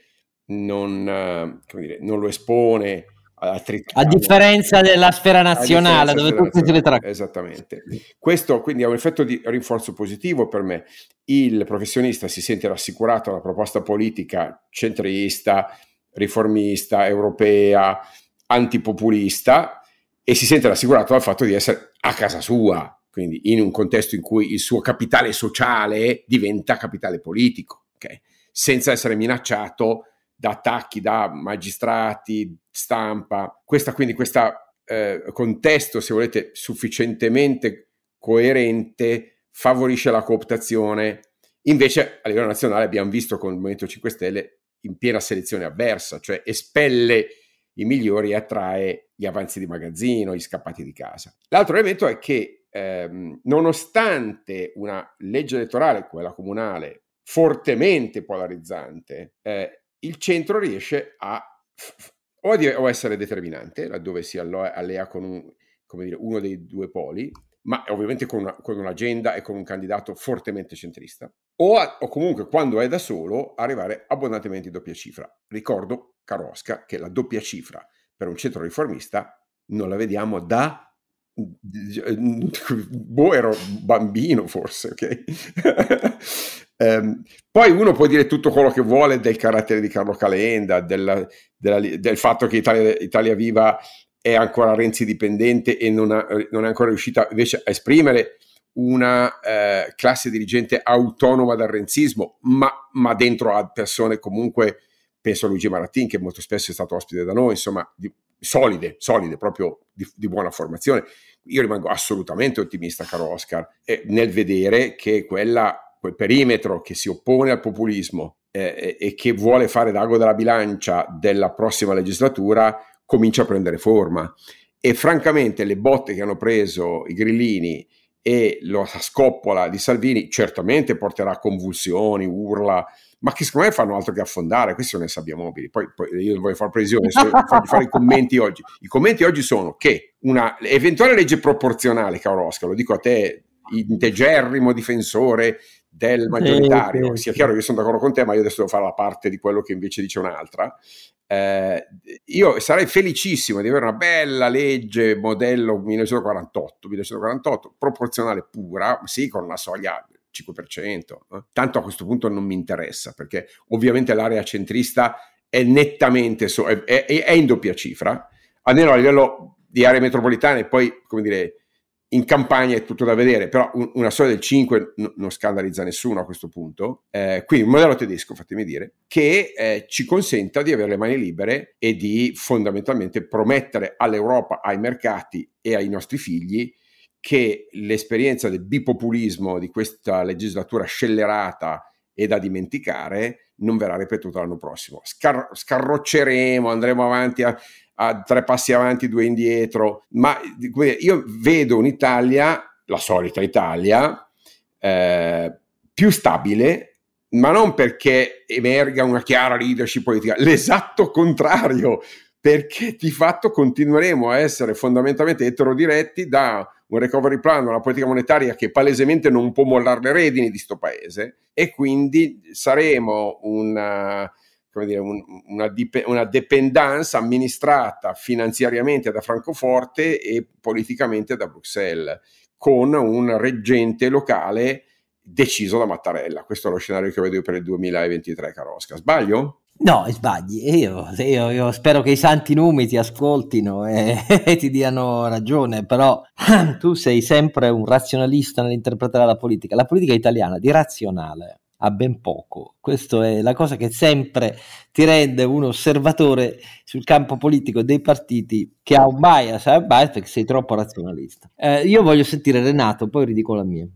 non, uh, dire, non lo espone a differenza della sfera nazionale dove tutti si ritraccano. Esattamente. Questo quindi ha un effetto di rinforzo positivo per me. Il professionista si sente rassicurato dalla proposta politica centrista, riformista, europea, antipopulista e si sente rassicurato dal fatto di essere a casa sua, quindi in un contesto in cui il suo capitale sociale diventa capitale politico, okay? senza essere minacciato da attacchi da magistrati, stampa. Questa, quindi questo eh, contesto, se volete, sufficientemente coerente favorisce la cooptazione. Invece a livello nazionale abbiamo visto con il Movimento 5 Stelle in piena selezione avversa, cioè espelle i migliori e attrae gli avanzi di magazzino, gli scappati di casa. L'altro elemento è che ehm, nonostante una legge elettorale, quella comunale, fortemente polarizzante, eh, il centro riesce a o, a, essere determinante, laddove si allea con un, dire, uno dei due poli, ma ovviamente con, una, con, un'agenda e con un candidato fortemente centrista, o, a, o, comunque quando è da solo arrivare abbondantemente in doppia cifra. Ricordo, caro Oscar, che la doppia cifra per un centro riformista non la vediamo da boh, ero bambino forse, ok? Um, poi uno può dire tutto quello che vuole del carattere di Carlo Calenda, della, della, del fatto che Italia, Italia, Viva è ancora Renzi dipendente e non, ha, non, è ancora riuscita invece a esprimere una eh, classe dirigente autonoma dal renzismo, ma, ma, dentro a persone comunque, penso a Luigi Marattin che molto spesso è stato ospite da noi, insomma, di, solide, solide, proprio di, di, buona formazione. Io rimango assolutamente ottimista, caro Oscar, eh, nel vedere che quella quel perimetro che si oppone al populismo eh, e che vuole fare d'ago della bilancia della prossima legislatura comincia a prendere forma. E francamente le botte che hanno preso i grillini e la scoppola di Salvini certamente porterà convulsioni, urla, ma che secondo me fanno altro che affondare, questi sono i sabbiamobili. Poi, poi io voglio fare previsione, farvi fare i commenti oggi. I commenti oggi sono che una eventuale legge proporzionale, caro Oscar, lo dico a te, integerrimo difensore del maggioritario. Sì, Sia chiaro che io sono d'accordo con te, ma io adesso devo fare la parte di quello che invece dice un'altra. Eh, io sarei felicissimo di avere una bella legge modello 1948, 1948 proporzionale pura, sì, con una soglia 5%. Eh. Tanto a questo punto non mi interessa, perché ovviamente l'area centrista è nettamente, so- è, è, è in doppia cifra, almeno a livello di aree metropolitane, poi, come dire, in campagna è tutto da vedere, però un, una soglia del 5 n- non scandalizza nessuno a questo punto. Eh, quindi un modello tedesco, fatemi dire, che eh, ci consenta di avere le mani libere e di fondamentalmente promettere all'Europa, ai mercati e ai nostri figli che l'esperienza del bipopulismo di questa legislatura scellerata e da dimenticare non verrà ripetuta l'anno prossimo. Scar- scarrocceremo, andremo avanti a, a tre passi avanti, due indietro, ma io vedo un'Italia, la solita Italia, eh, più stabile, ma non perché emerga una chiara leadership politica, l'esatto contrario, perché di fatto continueremo a essere fondamentalmente eterodiretti da un recovery plan, una politica monetaria che palesemente non può mollare le redini di questo paese e quindi saremo una, come dire, un, una, dip- una dependenza amministrata finanziariamente da Francoforte e politicamente da Bruxelles, con un reggente locale deciso da Mattarella. Questo è lo scenario che vedo per il 2023, Carosca. Sbaglio? No, sbagli. Io, io, io, spero che i santi numi ti ascoltino e, e, ti diano ragione, però tu sei sempre un razionalista nell'interpretare la politica. La politica italiana di razionale a ben poco. Questa è la cosa che sempre ti rende un osservatore sul campo politico dei partiti che ha un bias, ha un bias perché sei troppo razionalista. Eh, io voglio sentire Renato, poi ridico la mia.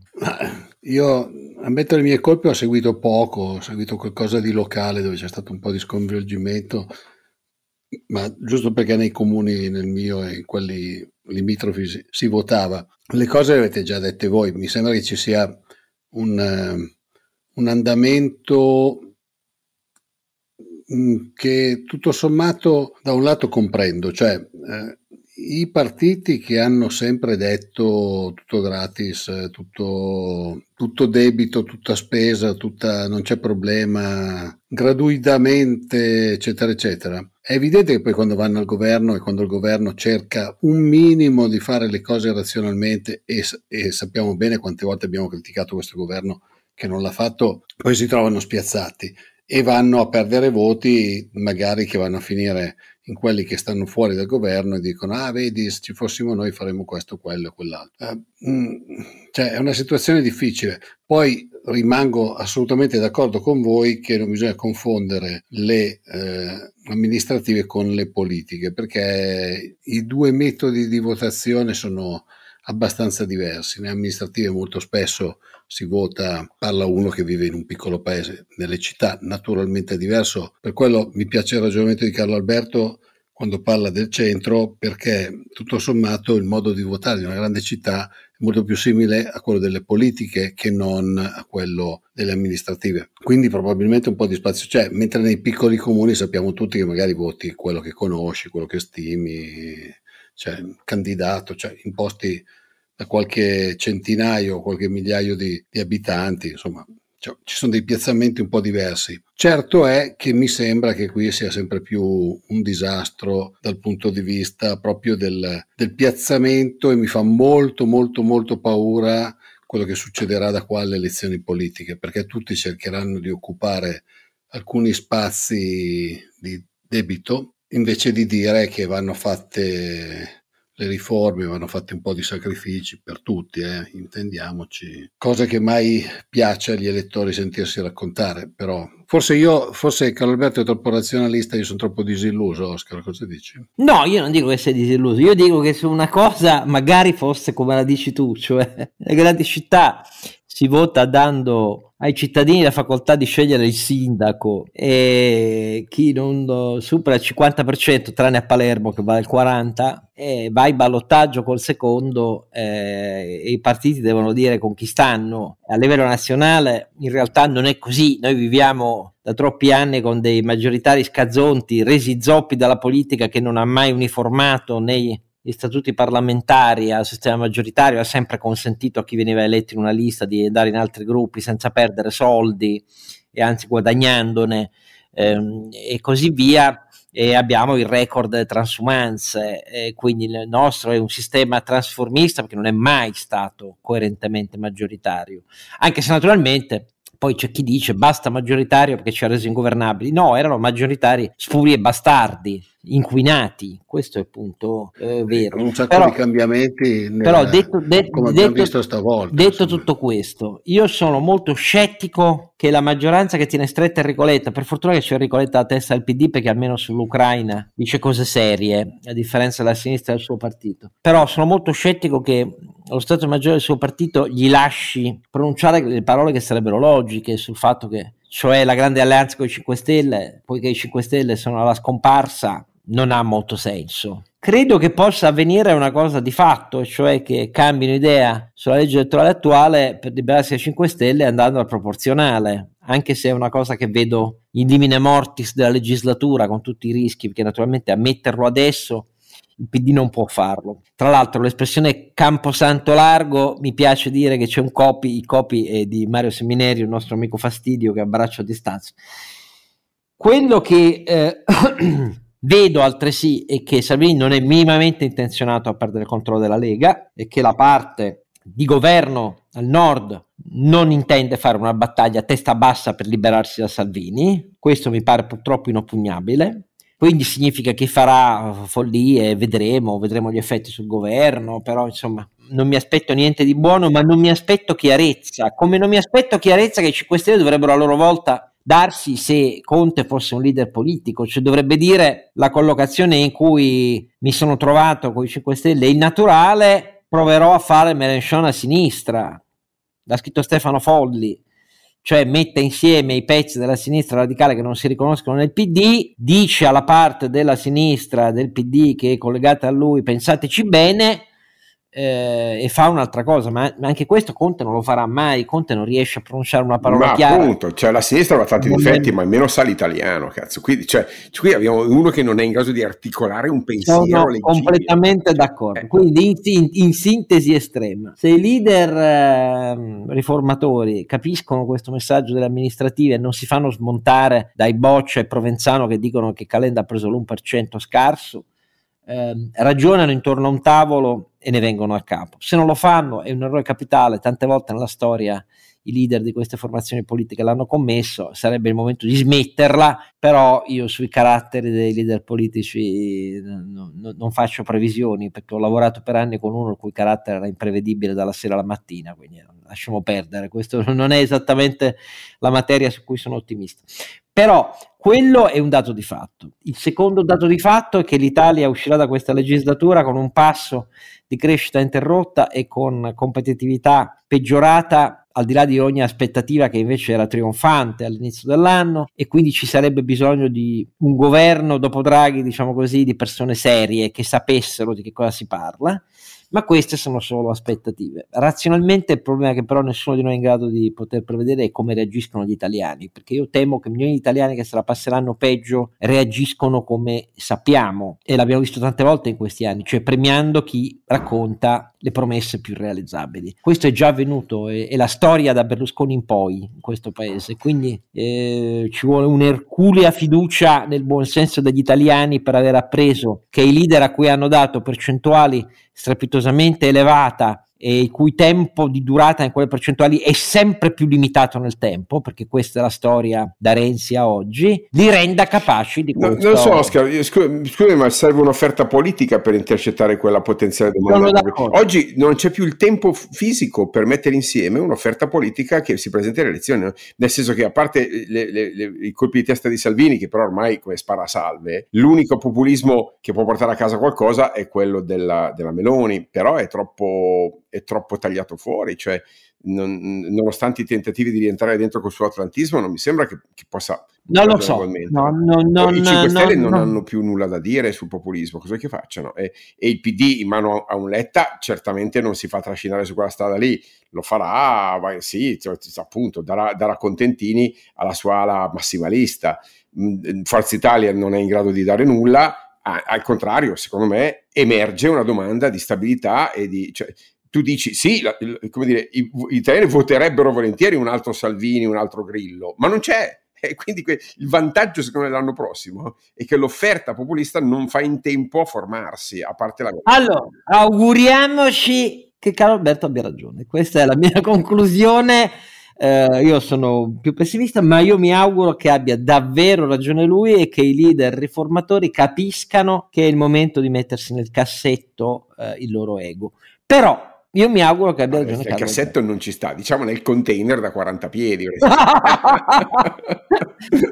Io, ammetto le mie colpe, ho seguito poco, ho seguito qualcosa di locale dove c'è stato un po' di sconvolgimento, ma giusto perché nei comuni, nel mio e in quelli limitrofi si, si votava. Le cose le avete già dette voi, mi sembra che ci sia un... Un andamento mm, che tutto sommato da un lato comprendo, cioè eh, i partiti che hanno sempre detto tutto gratis, tutto, tutto debito, tutta spesa, tutta, non c'è problema, gratuitamente, eccetera, eccetera. È evidente che poi quando vanno al governo e quando il governo cerca un minimo di fare le cose razionalmente e, e sappiamo bene quante volte abbiamo criticato questo governo che non l'ha fatto, poi si trovano spiazzati e vanno a perdere voti magari che vanno a finire in quelli che stanno fuori dal governo e dicono ah vedi se ci fossimo noi faremmo questo, quello e quell'altro. Eh, mh, mm, cioè è una situazione difficile. Poi rimango assolutamente d'accordo con voi che non bisogna confondere le eh, amministrative con le politiche perché i due metodi di votazione sono abbastanza diversi. Nelle amministrative molto spesso si vota, parla uno che vive in un piccolo paese, nelle città naturalmente è diverso. Per quello mi piace il ragionamento di Carlo Alberto quando parla del centro, perché tutto sommato il modo di votare di una grande città è molto più simile a quello delle politiche che non a quello delle amministrative. Quindi probabilmente un po' di spazio c'è, mentre nei piccoli comuni sappiamo tutti che magari voti quello che conosci, quello che stimi, cioè candidato, cioè in posti da qualche centinaio, qualche migliaio di, di abitanti, insomma, cioè, ci sono dei piazzamenti un po' diversi. Certo è che mi sembra che qui sia sempre più un disastro dal punto di vista proprio del, del piazzamento e mi fa molto molto molto paura quello che succederà da qua alle elezioni politiche, perché tutti cercheranno di occupare alcuni spazi di debito invece di dire che vanno fatte le riforme, vanno fatti un po' di sacrifici per tutti, eh, intendiamoci, cosa che mai piace agli elettori sentirsi raccontare, però forse io, forse Carlo Alberto è troppo razionalista, io sono troppo disilluso, Oscar, cosa dici? No, io non dico che sei disilluso, io dico che se una cosa magari fosse come la dici tu, cioè le grandi città si vota dando ai cittadini la facoltà di scegliere il sindaco e chi non supera il 50% tranne a Palermo che va al 40% eh, va in ballottaggio col secondo eh, e i partiti devono dire con chi stanno. A livello nazionale in realtà non è così. Noi viviamo da troppi anni con dei maggioritari scazzonti resi zoppi dalla politica che non ha mai uniformato né gli statuti parlamentari al sistema maggioritario ha sempre consentito a chi veniva eletto in una lista di andare in altri gruppi senza perdere soldi e anzi guadagnandone ehm, e così via e abbiamo il record delle transumanze e quindi il nostro è un sistema trasformista perché non è mai stato coerentemente maggioritario anche se naturalmente poi c'è chi dice basta maggioritario perché ci ha reso ingovernabili no erano maggioritari spuri e bastardi inquinati, questo è il punto eh, vero. Un sacco però, di cambiamenti, nel, però detto, de- come detto, visto stavolta. Detto tutto questo, io sono molto scettico che la maggioranza che tiene stretta Enrico Letta, per fortuna che c'è Enrico Letta alla testa del PD perché almeno sull'Ucraina dice cose serie, a differenza della sinistra del suo partito. Però sono molto scettico che lo Stato Maggiore del suo partito gli lasci pronunciare le parole che sarebbero logiche sul fatto che cioè la grande alleanza con i 5 Stelle, poiché i 5 Stelle sono alla scomparsa, non ha molto senso. Credo che possa avvenire una cosa di fatto, cioè che cambino idea sulla legge elettorale attuale per liberarsi dai 5 Stelle andando al proporzionale, anche se è una cosa che vedo in limine mortis della legislatura con tutti i rischi, perché naturalmente ammetterlo adesso il PD non può farlo. Tra l'altro l'espressione camposanto largo mi piace dire che c'è un copy, i copy è di Mario Semineri, il nostro amico fastidio che abbraccio a distanza. Quello che eh, Vedo altresì e che Salvini non è minimamente intenzionato a perdere il controllo della Lega e che la parte di governo al nord non intende fare una battaglia a testa bassa per liberarsi da Salvini. Questo mi pare purtroppo inoppugnabile. Quindi significa che farà follie, vedremo, vedremo gli effetti sul governo, però insomma non mi aspetto niente di buono, ma non mi aspetto chiarezza, come non mi aspetto chiarezza che i 5 Stelle dovrebbero a loro volta darsi se Conte fosse un leader politico, cioè dovrebbe dire la collocazione in cui mi sono trovato con i 5 Stelle è innaturale, proverò a fare Mélenchon a sinistra. L'ha scritto Stefano Folli, cioè mette insieme i pezzi della sinistra radicale che non si riconoscono nel PD, dice alla parte della sinistra del PD che è collegata a lui pensateci bene, eh, e fa un'altra cosa, ma, ma, anche questo Conte non lo farà mai, Conte non riesce a pronunciare una parola ma chiara. appunto, cioè la sinistra ha tanti difetti, ma almeno sa l'italiano, cazzo. Quindi, cioè, qui abbiamo uno che non è in grado di articolare un pensiero Sono leggibile. completamente d'accordo. Eh. Quindi in, in, in, sintesi estrema, se i leader eh, riformatori capiscono questo messaggio delle amministrative e non si fanno smontare dai Boccia e Provenzano che dicono che Calenda ha preso l'1% scarso, eh, ragionano intorno a un tavolo e ne vengono a capo. Se non lo fanno è un errore capitale, tante volte nella storia i leader di queste formazioni politiche l'hanno commesso, sarebbe il momento di smetterla, però io sui caratteri dei leader politici no, no, non faccio previsioni perché ho lavorato per anni con uno il cui carattere era imprevedibile dalla sera alla mattina, quindi lasciamo perdere, questo non è esattamente la materia su cui sono ottimista. Però quello è un dato di fatto. Il secondo dato di fatto è che l'Italia uscirà da questa legislatura con un passo di crescita interrotta e con competitività peggiorata al di là di ogni aspettativa che invece era trionfante all'inizio dell'anno e quindi ci sarebbe bisogno di un governo dopo Draghi, diciamo così, di persone serie che sapessero di che cosa si parla ma queste sono solo aspettative. Razionalmente il problema che però nessuno di noi è in grado di poter prevedere è come reagiscono gli italiani, perché io temo che milioni di italiani che se la passeranno peggio reagiscono come sappiamo e l'abbiamo visto tante volte in questi anni, cioè premiando chi racconta le promesse più realizzabili. Questo è già avvenuto, è, è la storia da Berlusconi in poi in questo paese, quindi eh, ci vuole un'erculea fiducia nel buon senso degli italiani per aver appreso che i leader a cui hanno dato percentuali strepitosamente elevata e il cui tempo di durata in quelle percentuali è sempre più limitato nel tempo, perché questa è la storia da Renzi a oggi, li renda capaci di questo. No, non so, Oscar, scusami, ma serve un'offerta politica per intercettare quella potenziale domanda. Oggi non c'è più il tempo fisico per mettere insieme un'offerta politica che si presenta alle elezioni, nel senso che a parte le, le, le, i colpi di testa di Salvini, che però ormai come spara salve, l'unico populismo che può portare a casa qualcosa è quello della, della Meloni, però è troppo è troppo tagliato fuori, cioè non, nonostante i tentativi di rientrare dentro col suo atlantismo, non mi sembra che, che possa... Non lo so, no, no, no, I 5 Stelle non hanno più nulla da dire sul populismo, cosa che facciano? E, e, il PD in mano a un Letta certamente non si fa trascinare su quella strada lì, lo farà, vai, sì, cioè, appunto, darà, darà contentini alla sua ala massimalista. Mm, Forza Italia non è in grado di dare nulla, al contrario, secondo me, emerge una domanda di stabilità e di... Cioè, tu dici sì, la, come dire, i, gli italiani voterebbero volentieri un altro Salvini, un altro Grillo, ma non c'è. E quindi que- il vantaggio, secondo me, l'anno prossimo è che l'offerta populista non fa in tempo a formarsi, a parte la. Allora, auguriamoci che Carlo Alberto abbia ragione. Questa è la mia conclusione. Eh, io sono più pessimista, ma io mi auguro che abbia davvero ragione lui e che i leader riformatori capiscano che è il momento di mettersi nel cassetto eh, il loro ego. Però io mi auguro che abbia ragione. Il cassetto non ci sta, diciamo nel container da 40 piedi.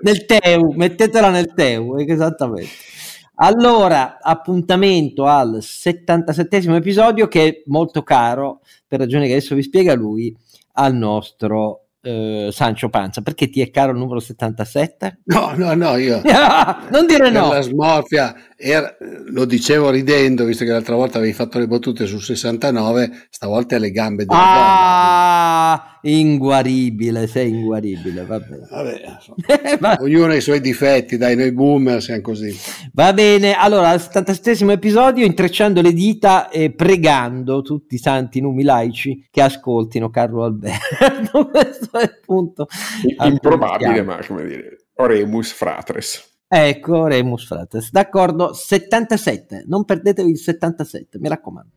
nel Teu, mettetela nel Teu, esattamente. Allora, appuntamento al 77 episodio che è molto caro, per ragioni che adesso vi spiega lui, al nostro eh, Sancio Panza, perché ti è caro il numero 77? No, no, no, io... non dire no! La smorfia, era, lo dicevo ridendo, visto che l'altra volta avevi fatto le battute sul 69, stavolta è le gambe della ah, donna. inguaribile, sei inguaribile, va bene. Vabbè, ognuno ha i suoi difetti, dai, noi boomer siamo così. Va bene, allora, al 77 episodio, intrecciando le dita e pregando tutti i santi numi laici che ascoltino Carlo Alberto. Punto. Improbabile, ma come dire, oremus fratres. Ecco, Remus Frates. D'accordo, 77. Non perdetevi il 77, mi raccomando.